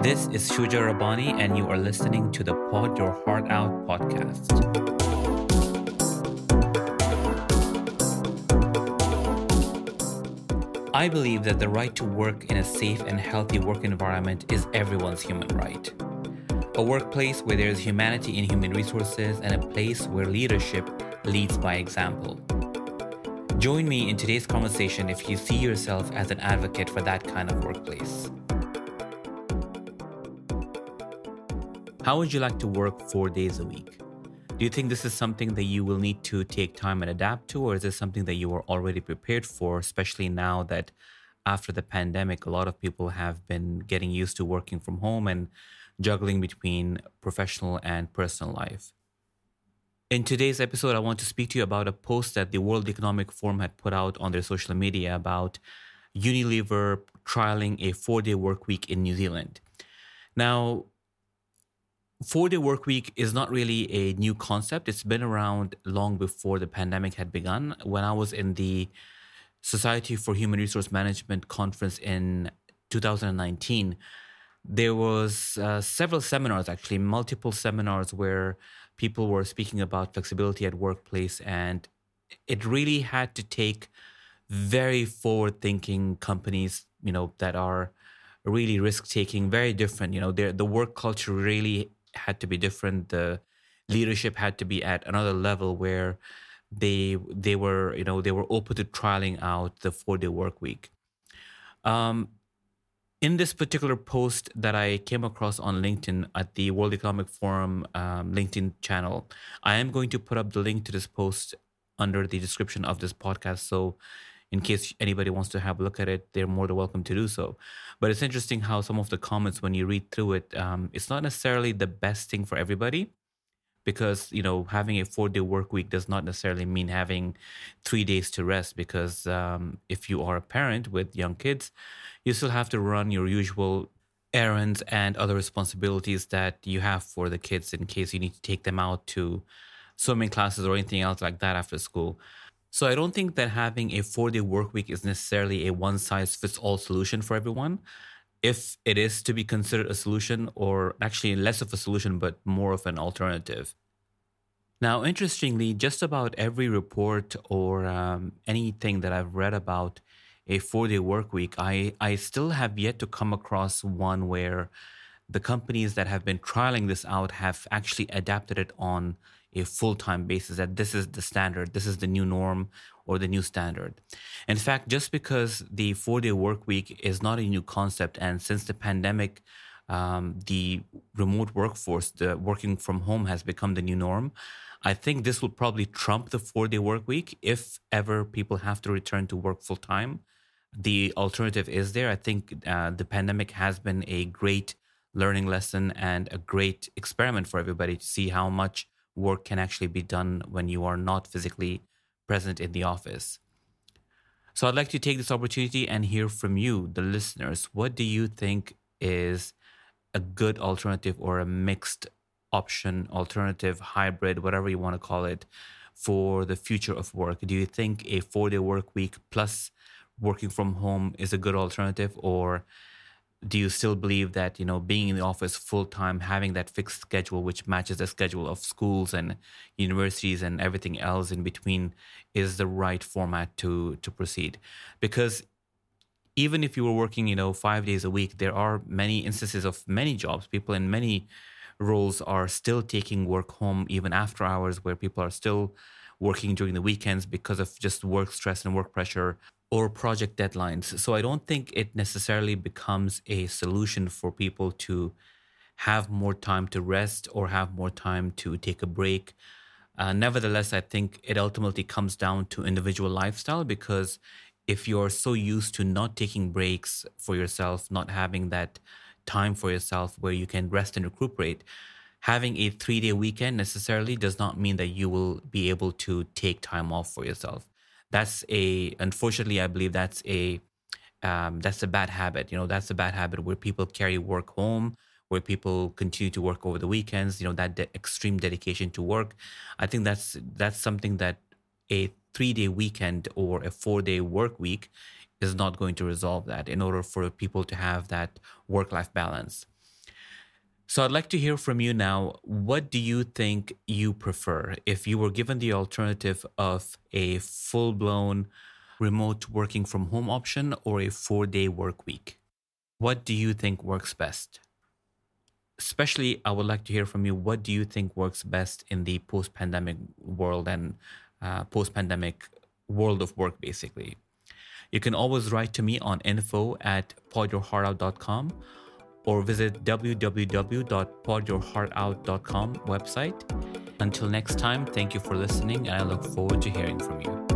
This is Shuja Rabani, and you are listening to the Pod Your Heart Out podcast. I believe that the right to work in a safe and healthy work environment is everyone's human right. A workplace where there is humanity in human resources and a place where leadership leads by example. Join me in today's conversation if you see yourself as an advocate for that kind of workplace. How would you like to work four days a week? Do you think this is something that you will need to take time and adapt to, or is this something that you are already prepared for, especially now that after the pandemic, a lot of people have been getting used to working from home and juggling between professional and personal life? In today's episode, I want to speak to you about a post that the World Economic Forum had put out on their social media about Unilever trialing a four day work week in New Zealand. Now, four day work week is not really a new concept. It's been around long before the pandemic had begun. When I was in the Society for Human Resource Management conference in 2019, there was uh, several seminars, actually multiple seminars where people were speaking about flexibility at workplace, and it really had to take very forward-thinking companies, you know, that are really risk-taking, very different. You know, the work culture really had to be different. The leadership had to be at another level where they they were you know they were open to trialing out the four day work week. Um, in this particular post that I came across on LinkedIn at the World Economic Forum um, LinkedIn channel, I am going to put up the link to this post under the description of this podcast. So in case anybody wants to have a look at it, they're more than welcome to do so. But it's interesting how some of the comments, when you read through it, um, it's not necessarily the best thing for everybody because you know having a four day work week does not necessarily mean having three days to rest because um, if you are a parent with young kids you still have to run your usual errands and other responsibilities that you have for the kids in case you need to take them out to swimming classes or anything else like that after school so I don't think that having a four day work week is necessarily a one size fits all solution for everyone. If it is to be considered a solution, or actually less of a solution, but more of an alternative. Now, interestingly, just about every report or um, anything that I've read about a four day work week, I, I still have yet to come across one where the companies that have been trialing this out have actually adapted it on a full time basis, that this is the standard, this is the new norm or the new standard. In fact, just because the four day work week is not a new concept, and since the pandemic, um, the remote workforce, the working from home has become the new norm. I think this will probably trump the four day work week if ever people have to return to work full time. The alternative is there. I think uh, the pandemic has been a great learning lesson and a great experiment for everybody to see how much work can actually be done when you are not physically present in the office. So I'd like to take this opportunity and hear from you, the listeners. What do you think is a good alternative or a mixed option, alternative, hybrid, whatever you want to call it, for the future of work? Do you think a four day work week plus working from home is a good alternative or do you still believe that you know being in the office full time having that fixed schedule which matches the schedule of schools and universities and everything else in between is the right format to to proceed? Because even if you were working you know 5 days a week there are many instances of many jobs. People in many roles are still taking work home even after hours where people are still working during the weekends because of just work stress and work pressure or project deadlines. So I don't think it necessarily becomes a solution for people to have more time to rest or have more time to take a break. Uh, nevertheless, I think it ultimately comes down to individual lifestyle because if you're so used to not taking breaks for yourself, not having that time for yourself where you can rest and recuperate, having a three day weekend necessarily does not mean that you will be able to take time off for yourself that's a unfortunately i believe that's a um, that's a bad habit you know that's a bad habit where people carry work home where people continue to work over the weekends you know that de- extreme dedication to work. I think that's that's something that a three day weekend or a four day work week is not going to resolve that in order for people to have that work life balance So I'd like to hear from you now. What do you think you prefer if you were given the alternative of a full blown remote working from home option or a four day work week? What do you think works best? Especially, I would like to hear from you. What do you think works best in the post pandemic world and uh, post pandemic world of work, basically? You can always write to me on info at podyourheartout.com or visit www.podyourheartout.com website. Until next time, thank you for listening and I look forward to hearing from you.